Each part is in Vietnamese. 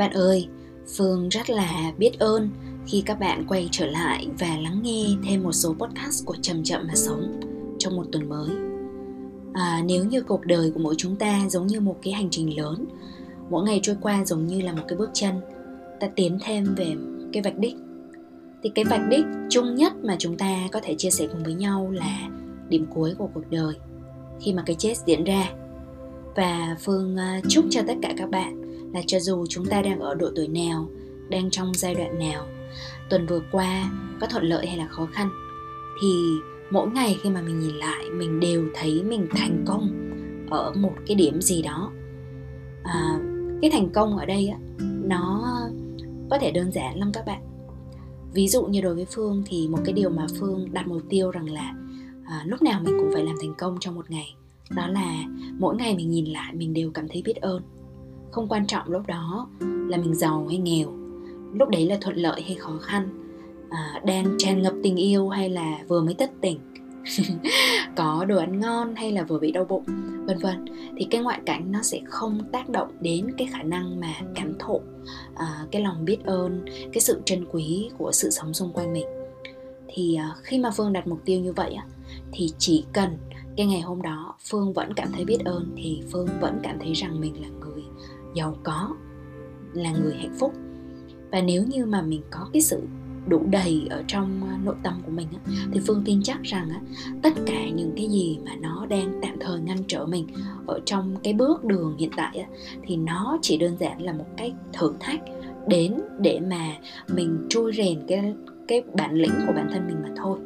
Bạn ơi, Phương rất là biết ơn khi các bạn quay trở lại và lắng nghe thêm một số podcast của Chậm Chậm Mà Sống trong một tuần mới. À, nếu như cuộc đời của mỗi chúng ta giống như một cái hành trình lớn, mỗi ngày trôi qua giống như là một cái bước chân, ta tiến thêm về cái vạch đích. Thì cái vạch đích chung nhất mà chúng ta có thể chia sẻ cùng với nhau là điểm cuối của cuộc đời khi mà cái chết diễn ra. Và Phương à, chúc cho tất cả các bạn là cho dù chúng ta đang ở độ tuổi nào đang trong giai đoạn nào tuần vừa qua có thuận lợi hay là khó khăn thì mỗi ngày khi mà mình nhìn lại mình đều thấy mình thành công ở một cái điểm gì đó. À, cái thành công ở đây á, nó có thể đơn giản lắm các bạn. Ví dụ như đối với phương thì một cái điều mà phương đặt mục tiêu rằng là à, lúc nào mình cũng phải làm thành công trong một ngày đó là mỗi ngày mình nhìn lại mình đều cảm thấy biết ơn không quan trọng lúc đó là mình giàu hay nghèo. Lúc đấy là thuận lợi hay khó khăn. À, đang tràn ngập tình yêu hay là vừa mới tất tình có đồ ăn ngon hay là vừa bị đau bụng? Vân vân. Thì cái ngoại cảnh nó sẽ không tác động đến cái khả năng mà cảm thụ à, cái lòng biết ơn cái sự trân quý của sự sống xung quanh mình. Thì à, khi mà phương đặt mục tiêu như vậy á, thì chỉ cần cái ngày hôm đó phương vẫn cảm thấy biết ơn thì phương vẫn cảm thấy rằng mình là người giàu có, là người hạnh phúc. Và nếu như mà mình có cái sự đủ đầy ở trong à, nội tâm của mình thì phương tin chắc rằng tất cả những cái gì mà nó đang tạm thời ngăn trở mình ở trong cái bước đường hiện tại thì nó chỉ đơn giản là một cái thử thách đến để mà mình trui rèn cái cái bản lĩnh của bản thân mình mà thôi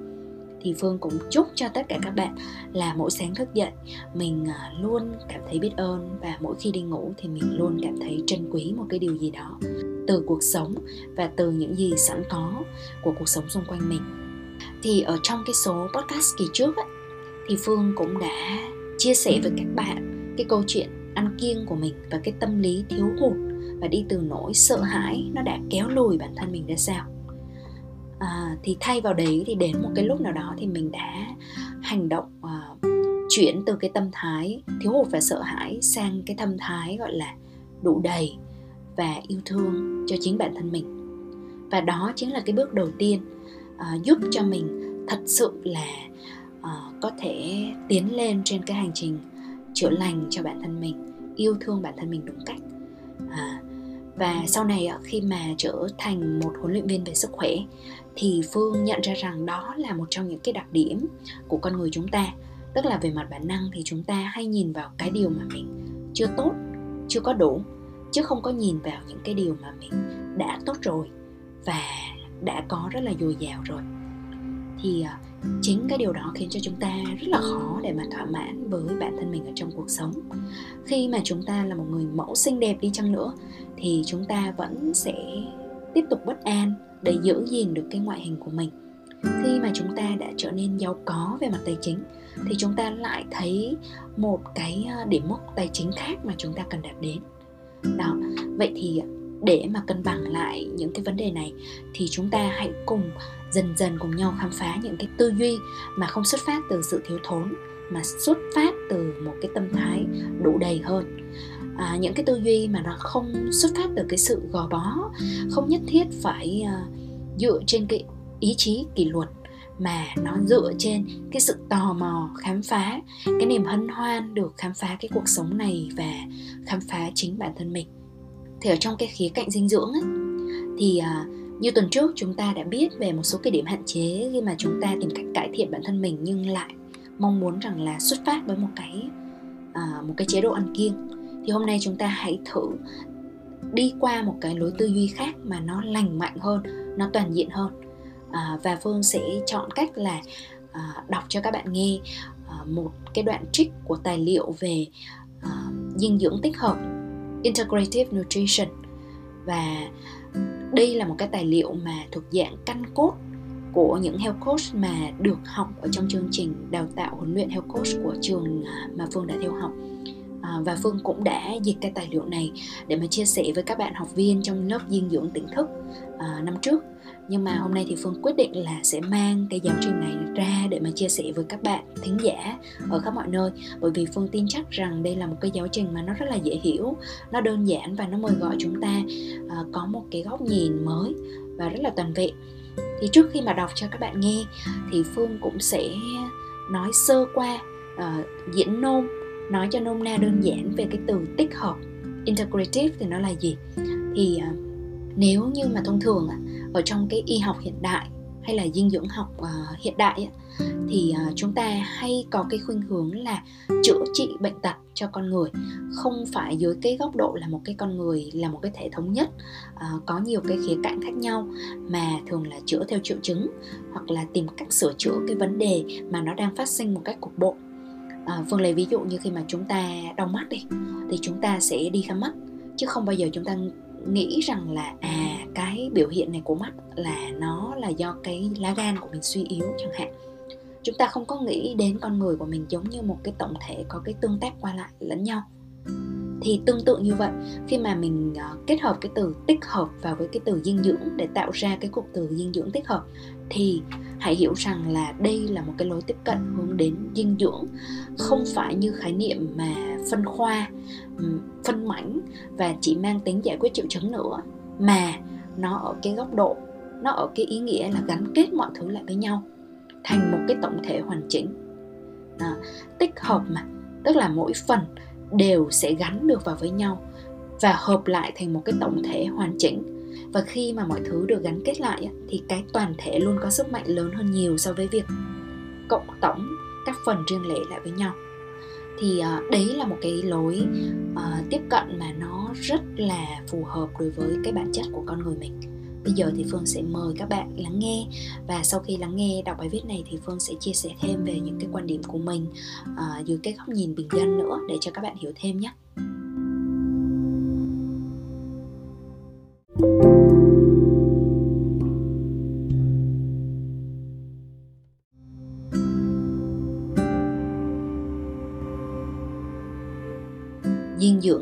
thì phương cũng chúc cho tất cả các bạn là mỗi sáng thức dậy mình à, luôn cảm thấy biết ơn và mỗi khi đi ngủ thì mình luôn cảm thấy trân quý một cái điều gì đó từ cuộc sống và từ những gì sẵn có của cuộc sống xung quanh mình. Thì ở trong cái số podcast kỳ trước ấy, thì phương cũng đã chia sẻ với các bạn cái câu chuyện ăn kiêng của mình và cái tâm lý thiếu hụt và đi từ nỗi sợ hãi nó đã kéo lùi bản thân mình ra sao à, thì thay vào đấy thì đến một cái lúc nào đó thì mình đã hành động à, chuyển từ cái tâm thái thiếu hụt và sợ hãi sang cái tâm thái gọi là đủ đầy và yêu thương cho chính bản thân mình. Và đó chính là cái bước đầu tiên à, giúp cho mình thật sự là à, có thể tiến lên trên cái hành trình chữa lành cho bản thân mình yêu thương bản thân mình đúng cách. À, và sau này ờ, khi mà trở thành một huấn luyện viên về sức khỏe, thì phương nhận ra rằng đó là một trong những cái đặc điểm của con người chúng ta. Tức là về mặt bản năng thì chúng ta hay nhìn vào cái điều mà mình chưa tốt, chưa có đủ, chứ không có nhìn vào những cái điều mà mình đã tốt rồi và đã có rất là dồi dào rồi. Thì ờ, chính cái điều đó khiến cho chúng ta rất là khó để mà thỏa mãn với bản thân mình ở trong cuộc sống. Khi mà chúng ta là một người mẫu xinh đẹp đi chăng nữa thì chúng ta vẫn sẽ tiếp tục bất an để giữ gìn được cái ngoại hình của mình. Khi mà chúng ta đã trở nên giàu có về mặt tài chính thì chúng ta lại thấy một cái à, điểm mốc tài chính khác mà chúng ta cần đạt đến. Đó vậy thì để mà cân bằng lại những cái vấn đề này thì chúng ta hãy cùng dần dần cùng nhau khám phá những cái tư duy mà không xuất phát từ sự thiếu thốn mà xuất phát từ một cái tâm thái đủ đầy hơn à, những cái tư duy mà nó không xuất phát từ cái sự gò bó không nhất thiết phải à, dựa trên cái ý chí kỷ luật mà nó dựa trên cái sự tò mò khám phá cái niềm hân hoan được khám phá cái cuộc sống này và khám phá chính bản thân mình. Thì ở trong cái khía cạnh dinh dưỡng ấy, thì à, như tuần trước chúng ta đã biết về một số cái điểm hạn chế khi mà chúng ta tìm cách cải thiện bản thân mình nhưng lại mong muốn rằng là xuất phát với một cái à, một cái chế độ ăn kiêng thì hôm nay chúng ta hãy thử đi qua một cái lối tư duy khác mà nó lành mạnh hơn nó toàn diện hơn. À, và phương sẽ chọn cách là à, đọc cho các bạn nghe à, một cái đoạn trích của tài liệu về à, dinh dưỡng tích hợp integrative nutrition. Và đây là một cái tài liệu mà thuộc dạng căn cốt của những health coach mà được học ở trong chương trình đào tạo huấn luyện health coach của trường à, mà Phương đã theo học à, và Phương cũng đã dịch cái tài liệu này để mà chia sẻ với các bạn học viên trong lớp dinh dưỡng tỉnh thức à, năm trước. Nhưng mà hôm nay thì phương quyết định là sẽ mang cái giáo trình này ra để mà chia sẻ với các bạn thính giả ở khắp mọi nơi. Bởi vì phương tin chắc rằng đây là một cái giáo trình mà nó rất là dễ hiểu nó đơn giản và nó mời gọi chúng ta à, có một cái góc nhìn mới và rất là toàn vẹn. Thì trước khi mà đọc cho các bạn nghe thì phương cũng sẽ nói sơ qua uh, diễn nôm nói cho nôm na đơn giản về cái từ tích hợp. Integrative thì nó là gì? Thì à, nếu như mà thông thường ở trong cái y học hiện đại hay là dinh dưỡng học à, hiện đại thì à, chúng ta hay có cái khuynh hướng là chữa trị bệnh tật cho con người. Không phải dưới cái góc độ là một cái con người, là một cái thể thống nhất có nhiều cái khía cạnh khác nhau, mà thường là chữa theo triệu chứng hoặc là tìm cách sửa chữa cái vấn đề mà nó đang phát sinh một cách cục bộ à, Phương lấy ví dụ như khi mà chúng ta đau mắt đi thì chúng ta sẽ đi khám mắt. Chứ không bao giờ chúng ta nghĩ rằng là à cái biểu hiện này của mắt là nó là do cái lá gan của mình suy yếu chẳng hạn. Chúng ta không có nghĩ đến con người của mình giống như một cái tổng thể có cái tương tác qua lại lẫn nhau. Thì tương tự như vậy khi mà mình ờ, kết hợp cái từ tích hợp vào với cái từ dinh dưỡng để tạo ra cái cụm từ dinh dưỡng tích hợp thì hãy hiểu rằng là đây là một cái lối tiếp cận hướng đến dinh dưỡng không phải như khái niệm mà phân khoa phân mảnh và chỉ mang tính giải quyết triệu chứng nữa mà nó ở cái góc độ nó ở cái ý nghĩa là gắn kết mọi thứ lại với nhau thành một cái tổng thể hoàn chỉnh. À, tích hợp mà tức là mỗi phần đều sẽ gắn được vào với nhau và hợp lại thành một cái tổng thể hoàn chỉnh và khi mà mọi thứ được gắn kết lại thì cái toàn thể luôn có sức mạnh lớn hơn nhiều so với việc cộng tổng các phần riêng lẻ lại với nhau. Thì à, đấy là một cái lối uh, tiếp cận mà nó rất là phù hợp đối với cái bản chất của con người mình. Bây giờ thì phương sẽ mời các bạn lắng nghe và sau khi lắng nghe đọc bài viết này thì phương sẽ chia sẻ thêm về những cái quan điểm của mình uh, dưới cái góc nhìn bình dân nữa để cho các bạn hiểu thêm nhé.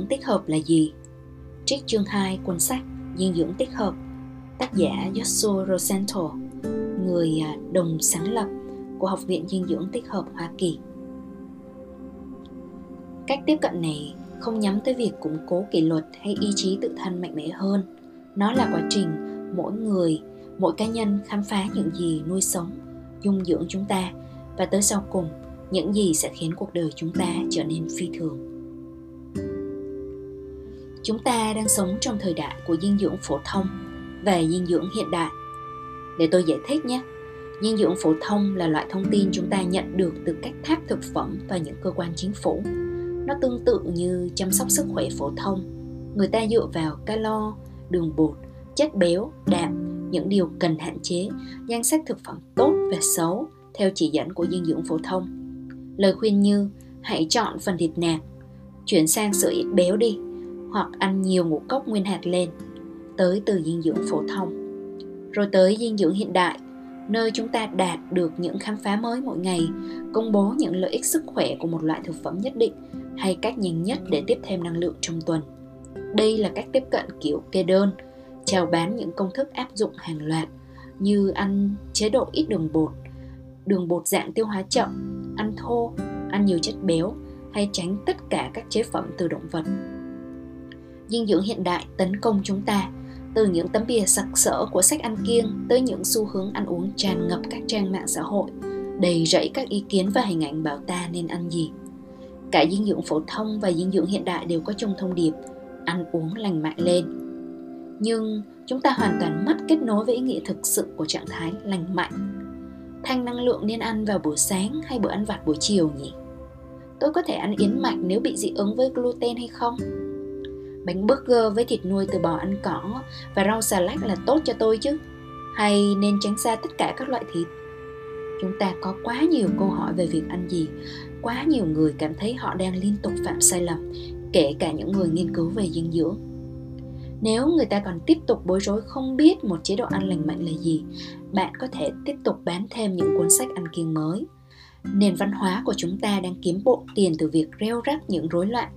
Dưỡng tích hợp là gì? Trích chương 2 cuốn sách Dinh dưỡng tích hợp tác giả Joshua Rosenthal, người à, đồng sáng lập của Học viện Dinh dưỡng tích hợp Hoa Kỳ. Cách tiếp cận này không nhắm tới việc củng cố kỷ luật hay ý chí tự thân mạnh mẽ hơn. Nó là quá trình mỗi người, mỗi cá nhân khám phá những gì nuôi sống, dung dưỡng chúng ta và tới sau cùng những gì sẽ khiến cuộc đời chúng ta trở nên phi thường chúng ta đang sống trong thời đại của dinh dưỡng phổ thông và dinh dưỡng hiện đại. Để tôi giải thích nhé, dinh dưỡng phổ thông là loại thông tin chúng ta nhận được từ các tháp thực phẩm và những cơ quan chính phủ. Nó tương tự như chăm sóc sức khỏe phổ thông. Người ta dựa vào calo, đường bột, chất béo, đạm, những điều cần hạn chế danh sách thực phẩm tốt và xấu theo chỉ dẫn của dinh dưỡng phổ thông. Lời khuyên như, hãy chọn phần thịt nạc, chuyển sang sữa ít béo đi hoặc ăn nhiều ngũ cốc nguyên hạt lên, tới từ dinh dưỡng phổ thông. Rồi tới dinh dưỡng hiện đại, nơi chúng ta đạt được những khám phá mới mỗi ngày, công bố những lợi ích sức khỏe của một loại thực phẩm nhất định hay cách nhanh nhất để tiếp thêm năng lượng trong tuần. Đây là cách tiếp cận kiểu kê đơn, chào bán những công thức áp dụng hàng loạt như ăn chế độ ít đường bột đường bột dạng tiêu hóa chậm, ăn thô, ăn nhiều chất béo hay tránh tất cả các chế phẩm từ động vật dinh dưỡng hiện đại tấn công chúng ta, từ những tấm bìa sặc sỡ của sách ăn kiêng tới những xu hướng ăn uống tràn ngập các trang mạng xã hội, đầy rẫy các ý kiến và hình ảnh bảo ta nên ăn gì. Cả dinh dưỡng phổ thông và dinh dưỡng hiện đại đều có chung thông điệp, ăn uống lành mạnh lên. Nhưng chúng ta hoàn toàn mất kết nối với ý nghĩa thực sự của trạng thái lành mạnh. Thanh năng lượng nên ăn vào buổi sáng hay bữa ăn vặt buổi chiều nhỉ? Tôi có thể ăn yến mạch nếu bị dị ứng với gluten hay không? Bánh burger với thịt nuôi từ bò ăn cỏ và rau xà lách là tốt cho tôi chứ. Hay nên tránh xa tất cả các loại thịt. Chúng ta có quá nhiều câu hỏi về việc ăn gì. Quá nhiều người cảm thấy họ đang liên tục phạm sai lầm, kể cả những người nghiên cứu về dinh dưỡng. Nếu người ta còn tiếp tục bối rối không biết một chế độ ăn lành mạnh là gì, bạn có thể tiếp tục bán thêm những cuốn sách ăn kiêng mới. Nền văn hóa của chúng ta đang kiếm bộ tiền từ việc reo rắc những rối loạn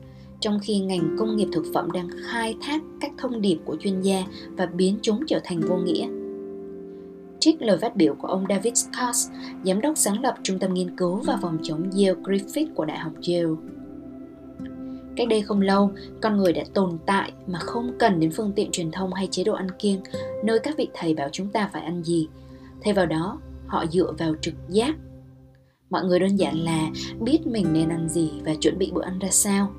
trong khi ngành công nghiệp thực phẩm đang khai thác các thông điệp của chuyên gia và biến chúng trở thành vô nghĩa trích lời phát biểu của ông David Scott, giám đốc sáng lập Trung tâm Nghiên cứu và phòng chống Yale Griffith của Đại học Yale. Cách đây không lâu, con người đã tồn tại mà không cần đến phương tiện truyền thông hay chế độ ăn kiêng, nơi các vị thầy bảo chúng ta phải ăn gì. Thay vào đó, họ dựa vào trực giác. Mọi người đơn giản là biết mình nên ăn gì và chuẩn bị bữa ăn ra sao.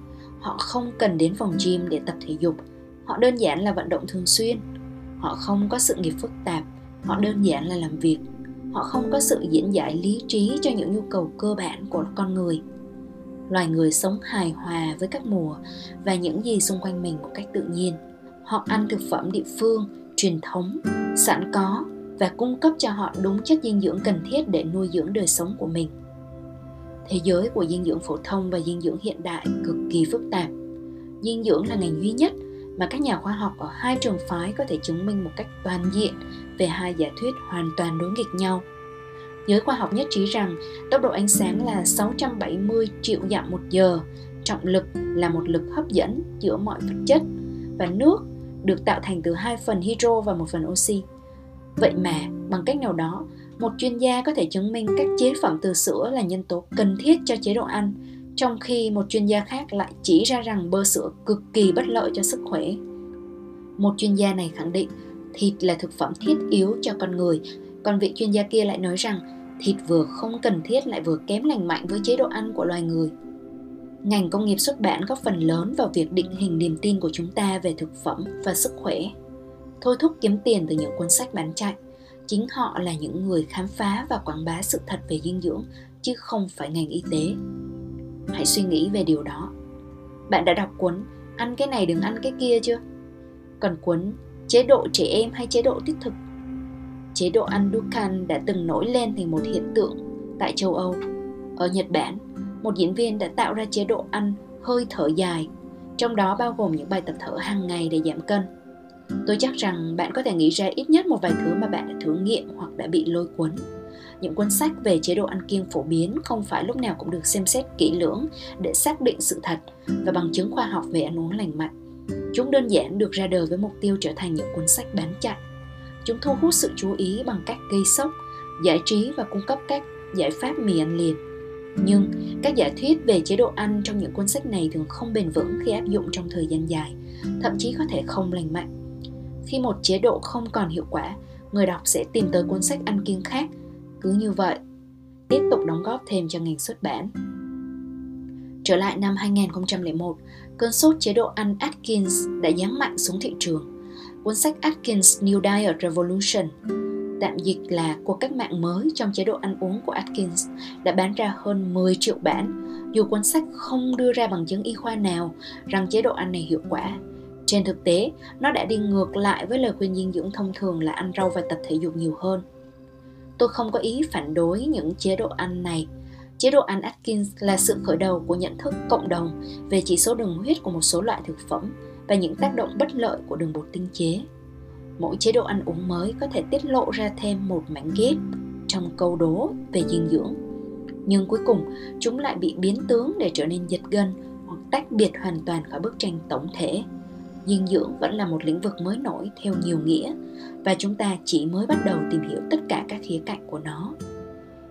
Họ không cần đến phòng gym để tập thể dục. Họ đơn giản là vận động thường xuyên. Họ không có sự nghiệp phức tạp. Họ đơn giản là làm việc. Họ không có sự diễn giải lý trí cho những nhu cầu cơ bản của con người. Loài người sống hài hòa với các mùa và những gì xung quanh mình một cách tự nhiên. Họ ăn thực phẩm địa phương, truyền thống, sẵn có và cung cấp cho họ đúng chất dinh dưỡng cần thiết để nuôi dưỡng đời sống của mình thế giới của dinh dưỡng phổ thông và dinh dưỡng hiện đại cực kỳ phức tạp dinh dưỡng là ngành duy nhất mà các nhà khoa học ở hai trường phái có thể chứng minh một cách toàn diện về hai giả thuyết hoàn toàn đối nghịch nhau. Giới khoa học nhất trí rằng tốc độ ánh sáng là 670 triệu dặm một giờ, trọng lực là một lực hấp dẫn giữa mọi vật chất và nước được tạo thành từ hai phần hydro và một phần oxy. Vậy mà, bằng cách nào đó, một chuyên gia có thể chứng minh các chế phẩm từ sữa là nhân tố cần thiết cho chế độ ăn trong khi một chuyên gia khác lại chỉ ra rằng bơ sữa cực kỳ bất lợi cho sức khỏe. Một chuyên gia này khẳng định thịt là thực phẩm thiết yếu cho con người, còn vị chuyên gia kia lại nói rằng thịt vừa không cần thiết lại vừa kém lành mạnh với chế độ ăn của loài người. Ngành công nghiệp xuất bản góp phần lớn vào việc định hình niềm tin của chúng ta về thực phẩm và sức khỏe. Thôi thúc kiếm tiền từ những cuốn sách bán chạy. Chính họ là những người khám phá và quảng bá sự thật về dinh dưỡng, chứ không phải ngành y tế hãy suy nghĩ về điều đó bạn đã đọc cuốn ăn cái này đừng ăn cái kia chưa còn cuốn chế độ trẻ em hay chế độ tiết thực chế độ ăn Dukan đã từng nổi lên thành một hiện tượng tại châu Âu. Ở Nhật Bản, một diễn viên đã tạo ra chế độ ăn hơi thở dài, trong đó bao gồm những bài tập thở hàng ngày để giảm cân. Tôi chắc rằng bạn có thể nghĩ ra ít nhất một vài thứ mà bạn đã thử nghiệm hoặc đã bị lôi cuốn những cuốn sách về chế độ ăn kiêng phổ biến không phải lúc nào cũng được xem xét kỹ lưỡng để xác định sự thật và bằng chứng khoa học về ăn uống lành mạnh. Chúng đơn giản được ra đời với mục tiêu trở thành những cuốn sách bán chạy. Chúng thu hút sự chú ý bằng cách gây sốc, giải trí và cung cấp các giải pháp mì ăn liền. Nhưng các giả thuyết về chế độ ăn trong những cuốn sách này thường không bền vững khi áp dụng trong thời gian dài, thậm chí có thể không lành mạnh. Khi một chế độ không còn hiệu quả, người đọc sẽ tìm tới cuốn sách ăn kiêng khác cứ như vậy, tiếp tục đóng góp thêm cho ngành xuất bản. Trở lại năm 2001, cơn sốt chế độ ăn Atkins đã giáng mạnh xuống thị trường. Cuốn sách Atkins New Diet Revolution, tạm dịch là cuộc cách mạng mới trong chế độ ăn uống của Atkins, đã bán ra hơn 10 triệu bản, dù cuốn sách không đưa ra bằng chứng y khoa nào rằng chế độ ăn này hiệu quả. Trên thực tế, nó đã đi ngược lại với lời khuyên dinh dưỡng thông thường là ăn rau và tập thể dục nhiều hơn. Tôi không có ý phản đối những chế độ ăn này. Chế độ ăn Atkins là sự khởi đầu của nhận thức cộng đồng về chỉ số đường huyết của một số loại thực phẩm và những tác động bất lợi của đường bột tinh chế. Mỗi chế độ ăn uống mới có thể tiết lộ ra thêm một mảnh ghép trong câu đố về dinh dưỡng. Nhưng cuối cùng, chúng lại bị biến tướng để trở nên giật gân hoặc tách biệt hoàn toàn khỏi bức tranh tổng thể dinh dưỡng vẫn là một lĩnh vực mới nổi theo nhiều nghĩa, và chúng ta chỉ mới bắt đầu tìm hiểu tất cả các khía cạnh của nó.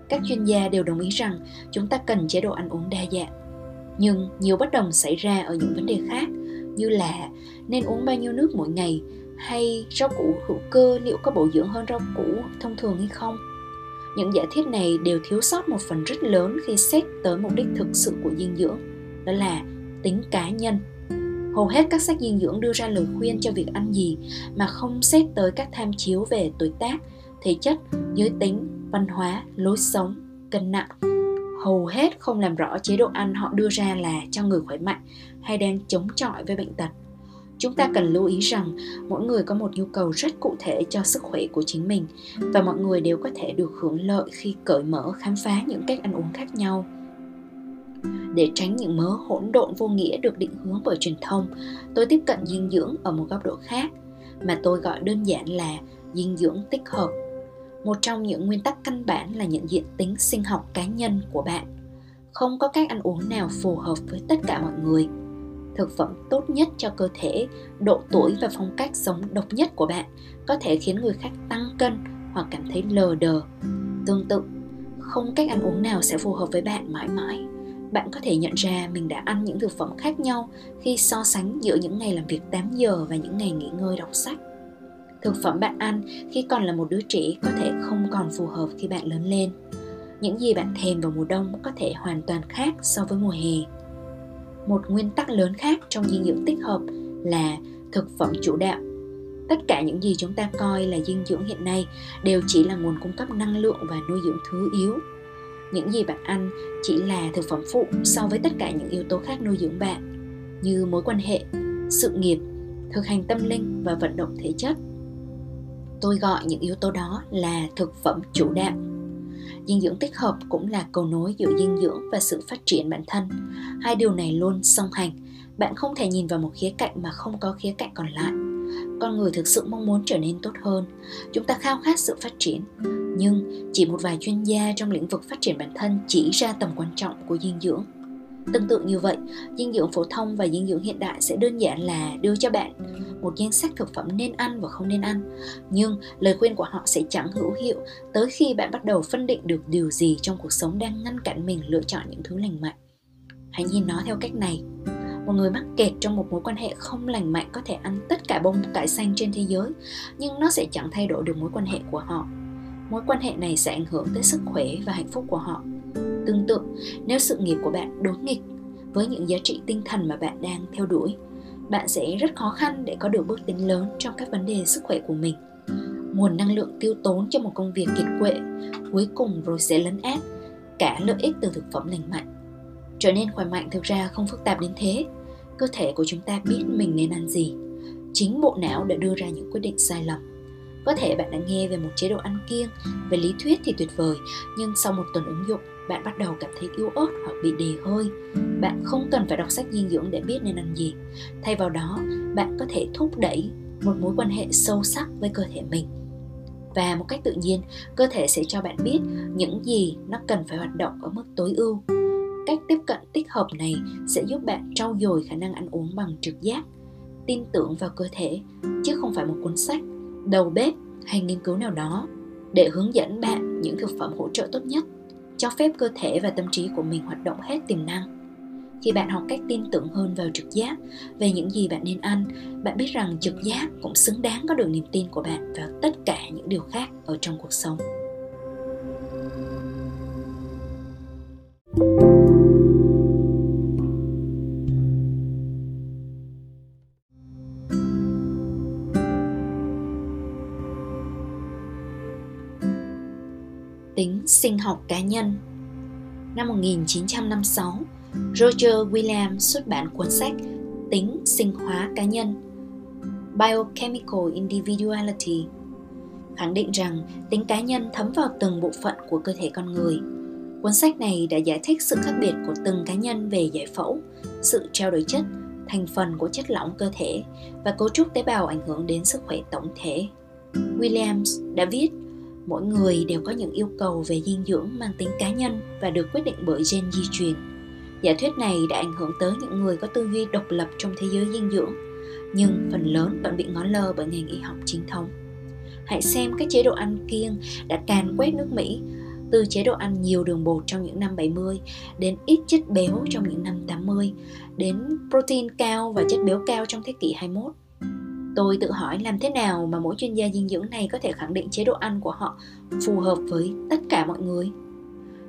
Các chuyên gia đều đồng ý rằng chúng ta cần chế độ ăn uống đa dạng. Nhưng nhiều bất đồng xảy ra ở những vấn đề khác, như là nên uống bao nhiêu nước mỗi ngày hay rau củ hữu cơ liệu có bổ dưỡng hơn rau củ thông thường hay không. Những giả thiết này đều thiếu sót một phần rất lớn khi xét tới mục đích thực sự của dinh dưỡng, đó là tính cá nhân. Hầu hết các sách dinh dưỡng đưa ra lời khuyên cho việc ăn gì mà không xét tới các tham chiếu về tuổi tác, thể chất, giới tính, văn hóa, lối sống, cân nặng. Hầu hết không làm rõ chế độ ăn họ đưa ra là cho người khỏe mạnh hay đang chống chọi với bệnh tật. Chúng ta cần lưu ý rằng mỗi người có một nhu cầu rất cụ thể cho sức khỏe của chính mình và mọi người đều có thể được hưởng lợi khi cởi mở khám phá những cách ăn uống khác nhau để tránh những mớ hỗn độn vô nghĩa được định hướng bởi truyền thông. Tôi tiếp cận dinh dưỡng ở một góc độ khác, mà tôi gọi đơn giản là dinh dưỡng tích hợp. Một trong những nguyên tắc căn bản là nhận diện tính sinh học cá nhân của bạn. Không có cách ăn uống nào phù hợp với tất cả mọi người. Thực phẩm tốt nhất cho cơ thể, độ tuổi và phong cách sống độc nhất của bạn có thể khiến người khác tăng cân hoặc cảm thấy lờ đờ. Tương tự, không cách ăn uống nào sẽ phù hợp với bạn mãi mãi bạn có thể nhận ra mình đã ăn những thực phẩm khác nhau khi so sánh giữa những ngày làm việc 8 giờ và những ngày nghỉ ngơi đọc sách. Thực phẩm bạn ăn khi còn là một đứa trẻ có thể không còn phù hợp khi bạn lớn lên. Những gì bạn thèm vào mùa đông có thể hoàn toàn khác so với mùa hè. Một nguyên tắc lớn khác trong dinh dưỡng tích hợp là thực phẩm chủ đạo. Tất cả những gì chúng ta coi là dinh dưỡng hiện nay đều chỉ là nguồn cung cấp năng lượng và nuôi dưỡng thứ yếu những gì bạn ăn chỉ là thực phẩm phụ so với tất cả những yếu tố khác nuôi dưỡng bạn, như mối quan hệ, sự nghiệp, thực hành tâm linh và vận động thể chất. Tôi gọi những yếu tố đó là thực phẩm chủ đạo dinh dưỡng tích hợp cũng là cầu nối giữa dinh dưỡng và sự phát triển bản thân. Hai điều này luôn song hành. Bạn không thể nhìn vào một khía cạnh mà không có khía cạnh còn lại con người thực sự mong muốn trở nên tốt hơn. Chúng ta khao khát sự phát triển. Nhưng chỉ một vài chuyên gia trong lĩnh vực phát triển bản thân chỉ ra tầm quan trọng của dinh dưỡng. Tương tự như vậy, dinh dưỡng phổ thông và dinh dưỡng hiện đại sẽ đơn giản là đưa cho bạn một danh sách thực phẩm nên ăn và không nên ăn. Nhưng lời khuyên của họ sẽ chẳng hữu hiệu tới khi bạn bắt đầu phân định được điều gì trong cuộc sống đang ngăn cản mình lựa chọn những thứ lành mạnh. Hãy nhìn nó theo cách này một người mắc kẹt trong một mối quan hệ không lành mạnh có thể ăn tất cả bông cải xanh trên thế giới, nhưng nó sẽ chẳng thay đổi được mối quan hệ của họ. Mối quan hệ này sẽ ảnh hưởng tới sức khỏe và hạnh phúc của họ. Tương tự, nếu sự nghiệp của bạn đối nghịch với những giá trị tinh thần mà bạn đang theo đuổi, bạn sẽ rất khó khăn để có được bước tiến lớn trong các vấn đề sức khỏe của mình. Nguồn năng lượng tiêu tốn cho một công việc kiệt quệ cuối cùng rồi sẽ lấn át cả lợi ích từ thực phẩm lành mạnh trở nên khỏe mạnh thực ra không phức tạp đến thế. Cơ thể của chúng ta biết mình nên ăn gì. Chính bộ não đã đưa ra những quyết định sai lầm. Có thể bạn đã nghe về một chế độ ăn kiêng, về lý thuyết thì tuyệt vời, nhưng sau một tuần ứng dụng, bạn bắt đầu cảm thấy yếu ớt hoặc bị đề hơi. Bạn không cần phải đọc sách dinh dưỡng để biết nên ăn gì. Thay vào đó, bạn có thể thúc đẩy một mối quan hệ sâu sắc với cơ thể mình. Và một cách tự nhiên, cơ thể sẽ cho bạn biết những gì nó cần phải hoạt động ở mức tối ưu cách tiếp cận tích hợp này sẽ giúp bạn trau dồi khả năng ăn uống bằng trực giác, tin tưởng vào cơ thể, chứ không phải một cuốn sách, đầu bếp hay nghiên cứu nào đó để hướng dẫn bạn những thực phẩm hỗ trợ tốt nhất, cho phép cơ thể và tâm trí của mình hoạt động hết tiềm năng. Khi bạn học cách tin tưởng hơn vào trực giác về những gì bạn nên ăn, bạn biết rằng trực giác cũng xứng đáng có được niềm tin của bạn vào tất cả những điều khác ở trong cuộc sống. Sinh học cá nhân. Năm 1956, Roger Williams xuất bản cuốn sách Tính sinh hóa cá nhân Biochemical Individuality khẳng định rằng tính cá nhân thấm vào từng bộ phận của cơ thể con người. Cuốn sách này đã giải thích sự khác biệt của từng cá nhân về giải phẫu, sự trao đổi chất, thành phần của chất lỏng cơ thể và cấu trúc tế bào ảnh hưởng đến sức khỏe tổng thể. Williams đã viết mỗi người đều có những yêu cầu về dinh dưỡng mang tính cá nhân và được quyết định bởi gen di truyền. Giả thuyết này đã ảnh hưởng tới những người có tư duy độc lập trong thế giới dinh dưỡng nhưng phần lớn vẫn bị ngó lơ bởi ngành y học chính thống. Hãy xem các chế độ ăn kiêng đã càn quét nước Mỹ từ chế độ ăn nhiều đường bột trong những năm 70 đến ít chất béo trong những năm 80 đến protein cao và chất béo cao trong thế kỷ 21 Tôi tự hỏi làm thế nào mà mỗi chuyên gia dinh dưỡng này có thể khẳng định chế độ ăn của họ phù hợp với tất cả mọi người.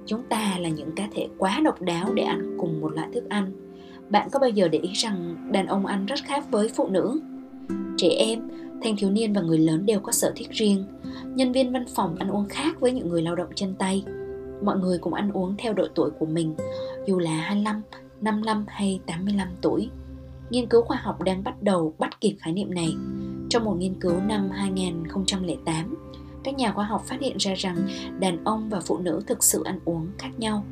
Chúng ta là những cá thể quá độc đáo để ăn cùng một loại thức ăn Bạn có bao giờ để ý rằng đàn ông ăn rất khác với phụ nữ? Trẻ em, thanh thiếu niên và người lớn đều có sở thích riêng. Nhân viên văn phòng ăn uống khác với những người lao động chân tay. Mọi người cũng ăn uống theo độ tuổi của mình, dù là 25, 55 hay 85 tuổi. Nghiên cứu khoa học đang bắt đầu bắt kịp khái niệm này. Trong một nghiên cứu năm 2008, các nhà khoa học phát hiện ra rằng đàn ông và phụ nữ thực sự ăn uống khác nhau.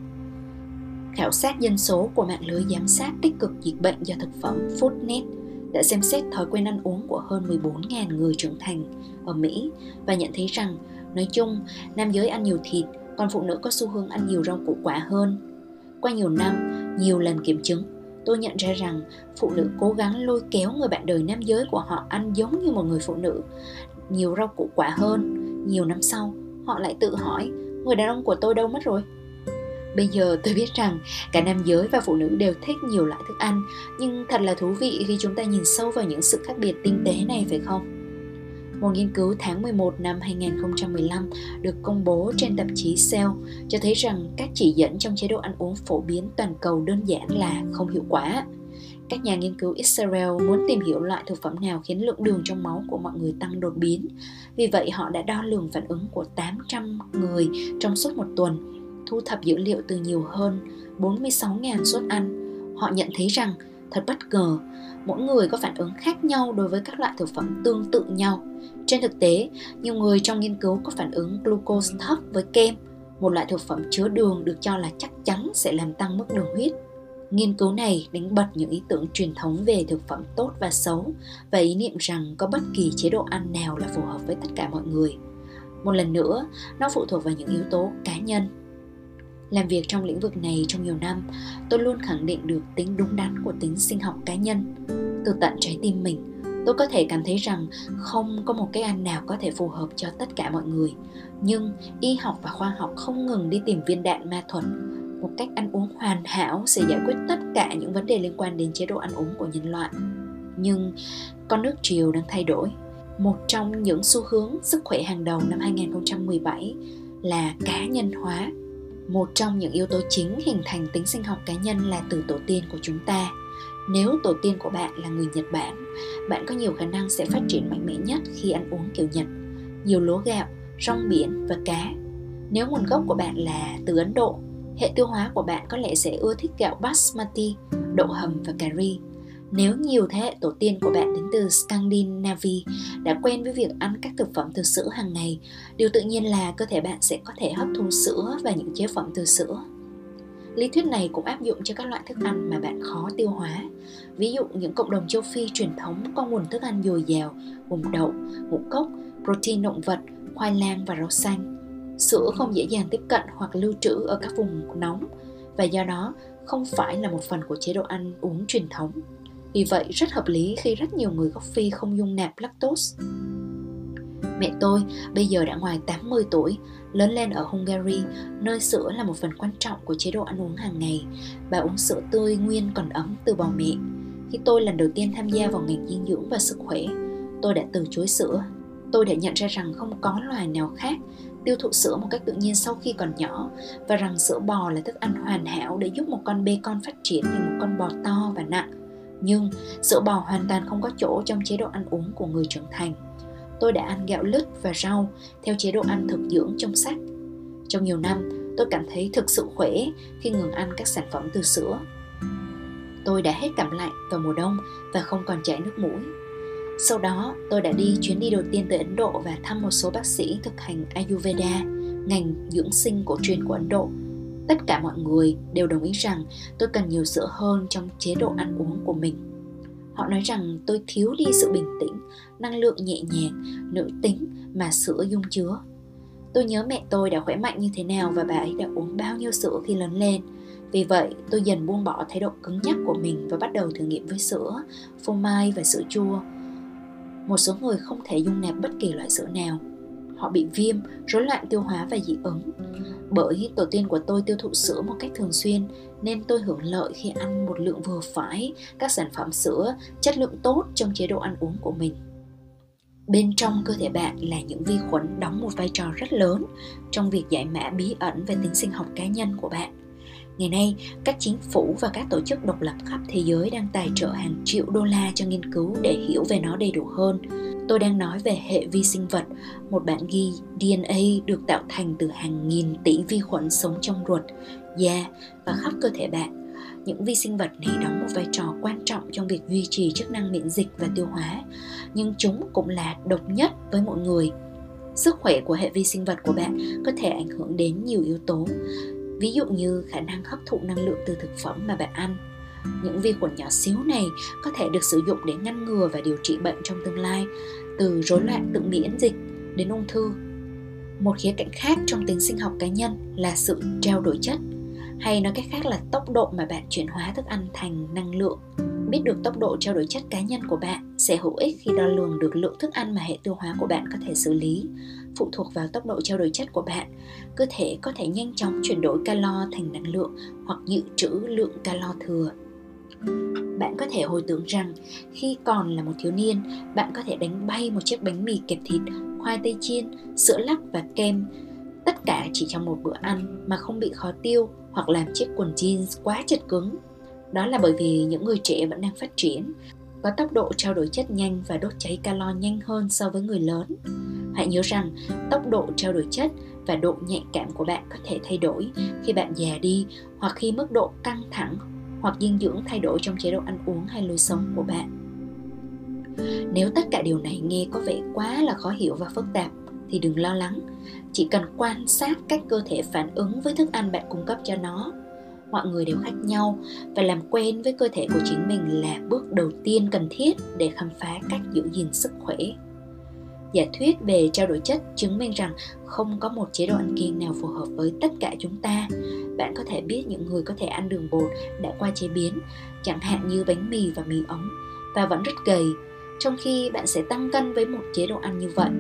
Khảo sát dân số của mạng lưới giám sát tích cực dịch bệnh do thực phẩm Foodnet đã xem xét thói quen ăn uống của hơn 14.000 người trưởng thành ở Mỹ và nhận thấy rằng, nói chung, nam giới ăn nhiều thịt, còn phụ nữ có xu hướng ăn nhiều rau củ quả hơn. Qua nhiều năm, nhiều lần kiểm chứng, tôi nhận ra rằng phụ nữ cố gắng lôi kéo người bạn đời nam giới của họ ăn giống như một người phụ nữ, nhiều rau củ quả hơn. Nhiều năm sau, họ lại tự hỏi, người đàn ông của tôi đâu mất rồi? Bây giờ tôi biết rằng cả nam giới và phụ nữ đều thích nhiều loại thức ăn, nhưng thật là thú vị khi chúng ta nhìn sâu vào những sự khác biệt tinh tế này phải không? Một nghiên cứu tháng 11 năm 2015 được công bố trên tạp chí Cell cho thấy rằng các chỉ dẫn trong chế độ ăn uống phổ biến toàn cầu đơn giản là không hiệu quả. Các nhà nghiên cứu Israel muốn tìm hiểu loại thực phẩm nào khiến lượng đường trong máu của mọi người tăng đột biến. Vì vậy họ đã đo lường phản ứng của 800 người trong suốt một tuần thu thập dữ liệu từ nhiều hơn 46.000 suất ăn, họ nhận thấy rằng thật bất ngờ, mỗi người có phản ứng khác nhau đối với các loại thực phẩm tương tự nhau. Trên thực tế, nhiều người trong nghiên cứu có phản ứng glucose thấp với kem, một loại thực phẩm chứa đường được cho là chắc chắn sẽ làm tăng mức đường huyết. Nghiên cứu này đánh bật những ý tưởng truyền thống về thực phẩm tốt và xấu và ý niệm rằng có bất kỳ chế độ ăn nào là phù hợp với tất cả mọi người. Một lần nữa, nó phụ thuộc vào những yếu tố cá nhân làm việc trong lĩnh vực này trong nhiều năm, tôi luôn khẳng định được tính đúng đắn của tính sinh học cá nhân. Từ tận trái tim mình, tôi có thể cảm thấy rằng không có một cái ăn nào có thể phù hợp cho tất cả mọi người. Nhưng y học và khoa học không ngừng đi tìm viên đạn ma thuật. Một cách ăn uống hoàn hảo sẽ giải quyết tất cả những vấn đề liên quan đến chế độ ăn uống của nhân loại. Nhưng con nước triều đang thay đổi. Một trong những xu hướng sức khỏe hàng đầu năm 2017 là cá nhân hóa một trong những yếu tố chính hình thành tính sinh học cá nhân là từ tổ tiên của chúng ta. Nếu tổ tiên của bạn là người nhật bản, bạn có nhiều khả năng sẽ phát triển mạnh mẽ nhất khi ăn uống kiểu nhật. Nhiều lúa gạo, rong biển và cá. Nếu nguồn gốc của bạn là từ ấn độ, hệ tiêu hóa của bạn có lẽ sẽ ưa thích gạo basmati, đậu hầm và cà ri nếu nhiều thế hệ tổ tiên của bạn đến từ Scandinavia đã quen với việc ăn các thực phẩm từ sữa hàng ngày, điều tự nhiên là cơ thể bạn sẽ có thể hấp thu sữa và những chế phẩm từ sữa. Lý thuyết này cũng áp dụng cho các loại thức ăn mà bạn khó tiêu hóa. Ví dụ những cộng đồng châu Phi truyền thống có nguồn thức ăn dồi dào, gồm đậu, ngũ cốc, protein động vật, khoai lang và rau xanh. Sữa không dễ dàng tiếp cận hoặc lưu trữ ở các vùng nóng và do đó không phải là một phần của chế độ ăn uống truyền thống. Vì vậy rất hợp lý khi rất nhiều người gốc Phi không dung nạp lactose. Mẹ tôi bây giờ đã ngoài 80 tuổi, lớn lên ở Hungary, nơi sữa là một phần quan trọng của chế độ ăn uống hàng ngày. Bà uống sữa tươi nguyên còn ấm từ bò mẹ. Khi tôi lần đầu tiên tham gia vào ngành dinh dưỡng và sức khỏe, tôi đã từ chối sữa. Tôi đã nhận ra rằng không có loài nào khác tiêu thụ sữa một cách tự nhiên sau khi còn nhỏ và rằng sữa bò là thức ăn hoàn hảo để giúp một con bê con phát triển thành một con bò to và nặng nhưng sữa bò hoàn toàn không có chỗ trong chế độ ăn uống của người trưởng thành. Tôi đã ăn gạo lứt và rau theo chế độ ăn thực dưỡng trong sách. Trong nhiều năm, tôi cảm thấy thực sự khỏe khi ngừng ăn các sản phẩm từ sữa. Tôi đã hết cảm lạnh vào mùa đông và không còn chảy nước mũi. Sau đó, tôi đã đi chuyến đi đầu tiên tới Ấn Độ và thăm một số bác sĩ thực hành Ayurveda, ngành dưỡng sinh cổ truyền của Ấn Độ tất cả mọi người đều đồng ý rằng tôi cần nhiều sữa hơn trong chế độ ăn uống của mình. Họ nói rằng tôi thiếu đi sự bình tĩnh năng lượng nhẹ nhàng nữ tính mà sữa dung chứa. Tôi nhớ mẹ tôi đã khỏe mạnh như thế nào và bà ấy đã uống bao nhiêu sữa khi lớn lên. Vì vậy tôi dần buông bỏ thái độ cứng nhắc của mình và bắt đầu thử nghiệm với sữa phô mai và sữa chua. Một số người không thể dung nạp bất kỳ loại sữa nào. Họ bị viêm, rối loạn tiêu hóa và dị ứng. Bởi tổ tiên của tôi tiêu thụ sữa một cách thường xuyên, nên tôi hưởng lợi khi ăn một lượng vừa phải, các sản phẩm sữa, chất lượng tốt trong chế độ ăn uống của mình. Bên trong cơ thể bạn là những vi khuẩn đóng một vai trò rất lớn trong việc giải mã bí ẩn về tính sinh học cá nhân của bạn. Ngày nay, các chính phủ và các tổ chức độc lập khắp thế giới đang tài trợ hàng triệu đô la cho nghiên cứu để hiểu về nó đầy đủ hơn. Tôi đang nói về hệ vi sinh vật, một bản ghi DNA được tạo thành từ hàng nghìn tỷ vi khuẩn sống trong ruột, da và khắp cơ thể bạn. Những vi sinh vật này đóng một vai trò quan trọng trong việc duy trì chức năng miễn dịch và tiêu hóa, nhưng chúng cũng là độc nhất với mọi người. Sức khỏe của hệ vi sinh vật của bạn có thể ảnh hưởng đến nhiều yếu tố, ví dụ như khả năng hấp thụ năng lượng từ thực phẩm mà bạn ăn. Những vi khuẩn nhỏ xíu này có thể được sử dụng để ngăn ngừa và điều trị bệnh trong tương lai, từ rối loạn tự miễn dịch đến ung thư. Một khía cạnh khác trong tính sinh học cá nhân là sự trao đổi chất, hay nói cách khác là tốc độ mà bạn chuyển hóa thức ăn thành năng lượng. Biết được tốc độ trao đổi chất cá nhân của bạn sẽ hữu ích khi đo lường được lượng thức ăn mà hệ tiêu hóa của bạn có thể xử lý phụ thuộc vào tốc độ trao đổi chất của bạn. Cơ thể có thể nhanh chóng chuyển đổi calo thành năng lượng hoặc dự trữ lượng calo thừa. Bạn có thể hồi tưởng rằng, khi còn là một thiếu niên, bạn có thể đánh bay một chiếc bánh mì kẹp thịt, khoai tây chiên, sữa lắc và kem, tất cả chỉ trong một bữa ăn mà không bị khó tiêu hoặc làm chiếc quần jeans quá chật cứng. Đó là bởi vì những người trẻ vẫn đang phát triển, có tốc độ trao đổi chất nhanh và đốt cháy calo nhanh hơn so với người lớn hãy nhớ rằng, tốc độ trao đổi chất và độ nhạy cảm của bạn có thể thay đổi khi bạn già đi hoặc khi mức độ căng thẳng hoặc dinh dưỡng thay đổi trong chế độ ăn uống hay lối sống của bạn. Nếu tất cả điều này nghe có vẻ quá là khó hiểu và phức tạp, thì đừng lo lắng. Chỉ cần quan sát cách cơ thể phản ứng với thức ăn bạn cung cấp cho nó. Mọi người đều khác nhau và làm quen với cơ thể của chính mình là bước đầu tiên cần thiết để khám phá cách giữ gìn sức khỏe giả thuyết về trao đổi chất chứng minh rằng không có một chế độ ăn kiêng nào phù hợp với tất cả chúng ta. Bạn có thể biết những người có thể ăn đường bột đã qua chế biến, chẳng hạn như bánh mì và mì ống, và vẫn rất gầy, trong khi bạn sẽ tăng cân với một chế độ ăn như vậy.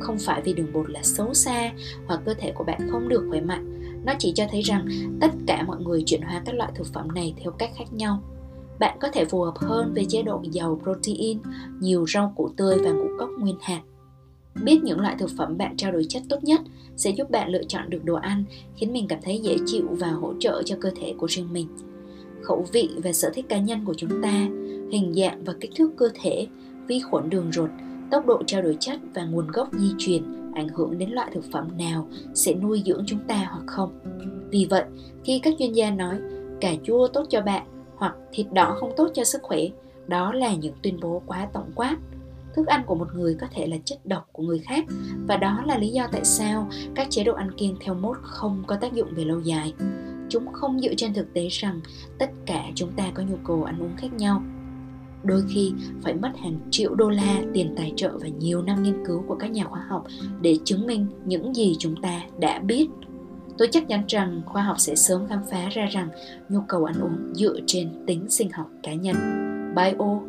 Không phải vì đường bột là xấu xa hoặc cơ thể của bạn không được khỏe mạnh, nó chỉ cho thấy rằng tất cả mọi người chuyển hóa các loại thực phẩm này theo cách khác nhau. Bạn có thể phù hợp hơn với chế độ giàu protein, nhiều rau củ tươi và ngũ cốc nguyên hạt biết những loại thực phẩm bạn trao đổi chất tốt nhất sẽ giúp bạn lựa chọn được đồ ăn, khiến mình cảm thấy dễ chịu và hỗ trợ cho cơ thể của riêng mình. Khẩu vị và sở thích cá nhân của chúng ta, hình dạng và kích thước cơ thể, vi khuẩn đường ruột, tốc độ trao đổi chất và nguồn gốc di truyền ảnh hưởng đến loại thực phẩm nào sẽ nuôi dưỡng chúng ta hoặc không. Vì vậy, khi các chuyên gia nói cà chua tốt cho bạn hoặc thịt đỏ không tốt cho sức khỏe, đó là những tuyên bố quá tổng quát thức ăn của một người có thể là chất độc của người khác. Và đó là lý do tại sao các chế độ ăn kiêng theo mốt không có tác dụng về lâu dài. Chúng không dựa trên thực tế rằng tất cả chúng ta có nhu cầu ăn uống khác nhau. Đôi khi phải mất hàng triệu đô la tiền tài trợ và nhiều năm nghiên cứu của các nhà khoa học để chứng minh những gì chúng ta đã biết. Tôi chắc chắn rằng khoa học sẽ sớm khám phá ra rằng nhu cầu ăn uống dựa trên tính sinh học cá nhân. Bio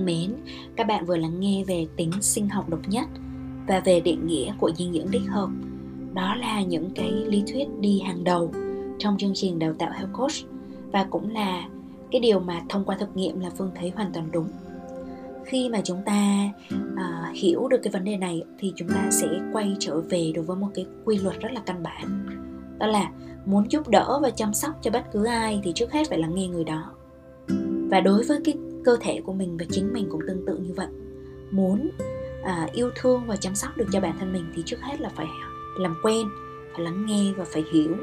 thân mến, các bạn vừa lắng nghe về tính sinh học độc nhất và về định nghĩa của dinh dưỡng đích hợp. Đó là những cái lý thuyết đi hàng đầu trong chương trình đào tạo Health Coach và cũng là cái điều mà thông qua thực nghiệm là Phương thấy hoàn toàn đúng. Khi mà chúng ta à, hiểu được cái vấn đề này thì chúng ta sẽ quay trở về đối với một cái quy luật rất là căn bản. Đó là muốn giúp đỡ và chăm sóc cho bất cứ ai thì trước hết phải lắng nghe người đó. Và đối với cái cơ thể của mình và chính mình cũng tương tự như vậy. Muốn à, yêu thương và chăm sóc được cho bản thân mình thì trước hết là phải làm quen phải lắng nghe và phải hiểu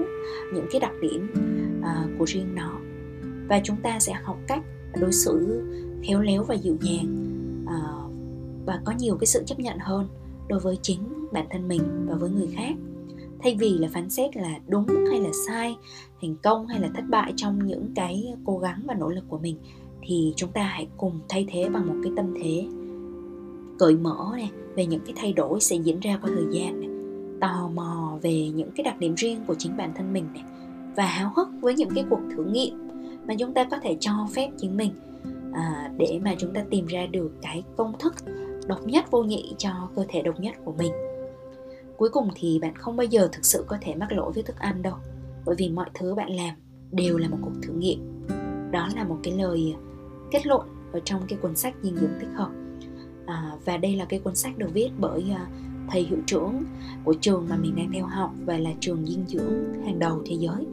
những cái đặc điểm à, của riêng nó. Và chúng ta sẽ học cách đối xử khéo léo và dịu dàng à, và có nhiều cái sự chấp nhận hơn đối với chính bản thân mình và với người khác. Thay vì là phán xét là đúng hay là sai thành công hay là thất bại trong những cái cố gắng và nỗ lực của mình thì chúng ta hãy cùng thay thế bằng một cái tâm thế cởi mở này về những cái thay đổi sẽ diễn ra qua thời gian này tò mò về những cái đặc điểm riêng của chính bản thân mình này và háo hức với những cái cuộc thử nghiệm mà chúng ta có thể cho phép chính mình à, để mà chúng ta tìm ra được cái công thức độc nhất vô nhị cho cơ thể độc nhất của mình. Cuối cùng thì bạn không bao giờ thực sự có thể mắc lỗi với thức ăn đâu bởi vì mọi thứ bạn làm đều là một cuộc thử nghiệm. Đó là một cái lời kết luận ở trong cái cuốn sách dinh dưỡng tích hợp. À, và đây là cái cuốn sách được viết bởi uh, thầy hiệu trưởng của trường mà mình đang theo học và là trường dinh dưỡng hàng đầu thế giới.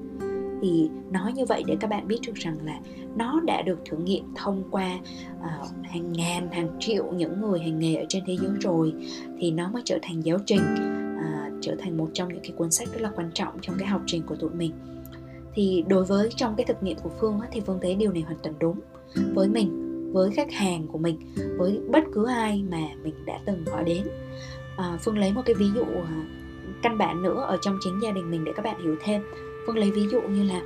Thì nói như vậy để các bạn biết được rằng là nó đã được thử nghiệm thông qua uh, hàng ngàn hàng triệu những người hành nghề ở trên thế giới rồi thì nó mới trở thành giáo trình uh, trở thành một trong những cái cuốn sách rất là quan trọng trong cái học trình của tụi mình. Thì đối với trong cái thực nghiệm của phương á, thì phương thấy điều này hoàn toàn đúng với mình với khách hàng của mình với bất cứ ai mà mình đã từng hỏi đến à, phương lấy một cái ví dụ à, căn bản nữa ở trong chính gia đình mình để các bạn hiểu thêm phương lấy ví dụ như là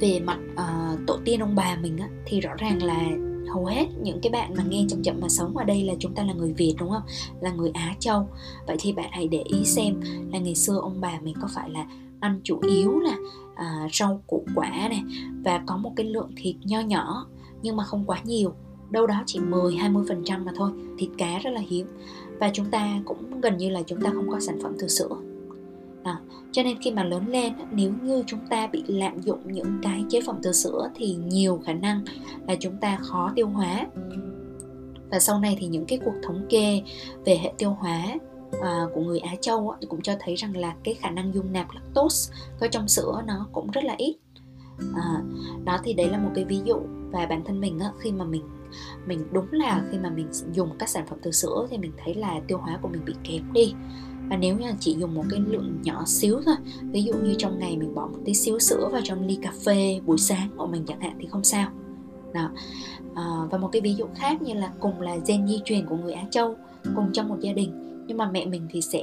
về mặt uh, tổ tiên ông bà mình á, thì rõ ràng là hầu hết những cái bạn mà nghe chậm chậm mà sống ở đây là chúng ta là người Việt đúng không? Là người Á Châu. Vậy thì bạn hãy để ý xem là ngày xưa ông bà mình có phải là ăn chủ yếu là à, rau củ quả này và có một cái lượng thịt nho nhỏ nhưng mà không quá nhiều. Đâu đó chỉ 10 20% mà thôi thịt cá rất là hiếm. Và chúng ta cũng gần như là chúng ta không có sản phẩm từ sữa. À, cho nên khi mà lớn lên nếu như chúng ta bị lạm dụng những cái chế phẩm từ sữa thì nhiều khả năng là chúng ta khó tiêu hóa. Và sau này thì những cái cuộc thống kê về hệ tiêu hóa à, của người Á Châu á, cũng cho thấy rằng là cái khả năng dung nạp lactose có trong sữa nó cũng rất là ít. À, đó thì đấy là một cái ví dụ và bản thân mình á, khi mà mình mình đúng là khi mà mình dùng các sản phẩm từ sữa thì mình thấy là tiêu hóa của mình bị kém đi. Và nếu như chỉ dùng một cái lượng nhỏ xíu thôi ví dụ như trong ngày mình bỏ một tí xíu sữa vào trong ly cà phê buổi sáng của mình chẳng hạn thì không sao. Đó. À, và một cái ví dụ khác như là cùng là gen di truyền của người Á Châu cùng trong một gia đình nhưng mà mẹ mình thì sẽ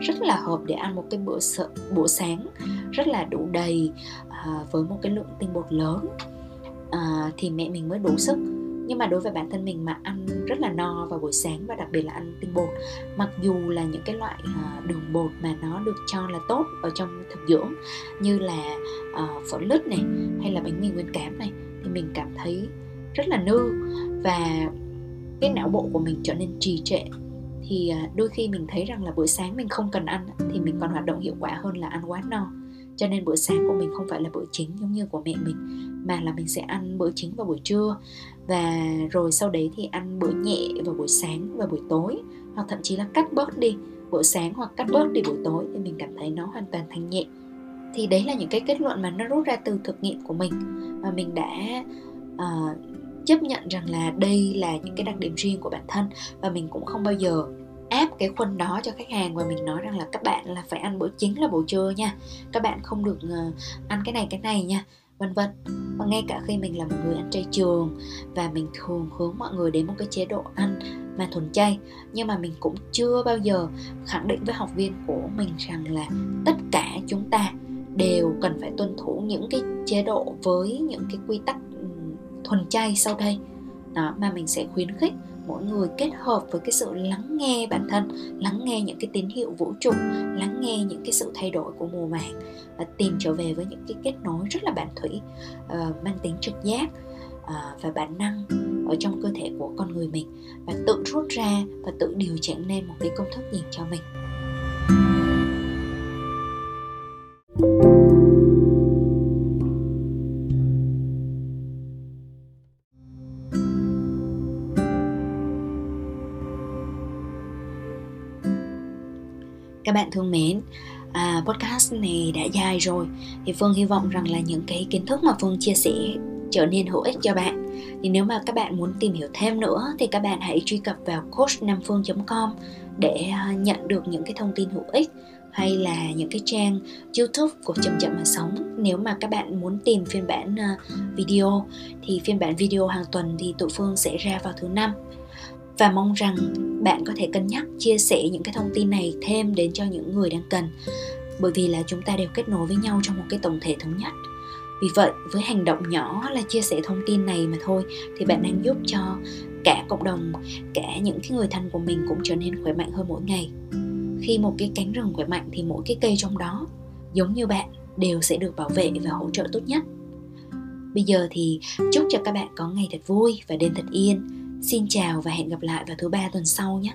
rất là hợp để ăn một cái bữa sợ, bữa sáng rất là đủ đầy à, với một cái lượng tinh bột lớn. À, thì mẹ mình mới đủ sức. Nhưng mà đối với bản thân mình mà ăn rất là no vào buổi sáng và đặc biệt là ăn tinh bột mặc dù là những cái loại à, đường bột mà nó được cho là tốt ở trong thực dưỡng như là uh, phở lứt này hay là bánh mì nguyên cám này thì mình cảm thấy rất là nư và cái não bộ của mình trở nên trì trệ thì à, đôi khi mình thấy rằng là buổi sáng mình không cần ăn thì mình còn hoạt động hiệu quả hơn là ăn quá no. Cho nên bữa sáng của mình không phải là bữa chính giống như của mẹ mình mà là mình sẽ ăn bữa chính vào buổi trưa. Và rồi sau đấy thì ăn bữa nhẹ vào buổi sáng và buổi tối hoặc thậm chí là cắt bớt đi bữa sáng hoặc cắt bớt đi buổi tối thì mình cảm thấy nó hoàn toàn thanh nhẹ. Thì đấy là những cái kết luận mà nó rút ra từ thực nghiệm của mình. Và mình đã uh, chấp nhận rằng là đây là những cái đặc điểm riêng của bản thân và mình cũng không bao giờ áp cái khuôn đó cho khách hàng và mình nói rằng là các bạn là phải ăn bữa chính là bữa trưa nha. Các bạn không được ờ, ăn cái này cái này nha, vân vân. Và ngay cả khi mình là một người ăn chay trường và mình thường hướng mọi người đến một cái chế độ ăn mà thuần chay, nhưng mà mình cũng chưa bao giờ khẳng định với học viên của mình rằng là tất cả chúng ta đều cần phải tuân thủ những cái chế độ với những cái quy tắc thuần chay sau đây. Đó, mà mình sẽ khuyến khích mỗi người kết hợp với cái sự lắng nghe bản thân lắng nghe những cái tín hiệu vũ trụ lắng nghe những cái sự thay đổi của mùa màng và tìm trở về với những cái kết nối rất là bản thủy uh, mang tính trực giác uh, và bản năng ở trong cơ thể của con người mình và tự rút ra và tự điều chỉnh lên một cái công thức nhìn cho mình. Các bạn thương mến à, podcast này đã dài rồi. Thì phương hy vọng rằng là những cái kiến thức mà phương chia sẻ trở nên hữu ích cho bạn. Thì nếu mà các bạn muốn tìm hiểu thêm nữa thì các bạn hãy truy cập vào coachnamphương.com để à, nhận được những cái thông tin hữu ích hay là những cái trang YouTube của Chậm Chậm Mà Sống. Nếu mà các bạn muốn tìm phiên bản à, video thì phiên bản video hàng tuần thì tụi Phương sẽ ra vào thứ năm và mong rằng bạn có thể cân nhắc chia sẻ những cái thông tin này thêm đến cho những người đang cần. Bởi vì là chúng ta đều kết nối với nhau trong một cái tổng thể thống nhất. Vì vậy, với hành động nhỏ là chia sẻ thông tin này mà thôi, thì bạn đang giúp cho cả cộng đồng, cả những cái người thân của mình cũng trở nên khỏe mạnh hơn mỗi ngày. Khi một cái cánh rừng khỏe mạnh thì mỗi cái cây trong đó, giống như bạn, đều sẽ được bảo vệ và hỗ trợ tốt nhất. Bây giờ thì chúc cho các bạn có ngày thật vui và đêm thật yên. Xin chào và hẹn gặp lại vào thứ ba tuần sau nhé.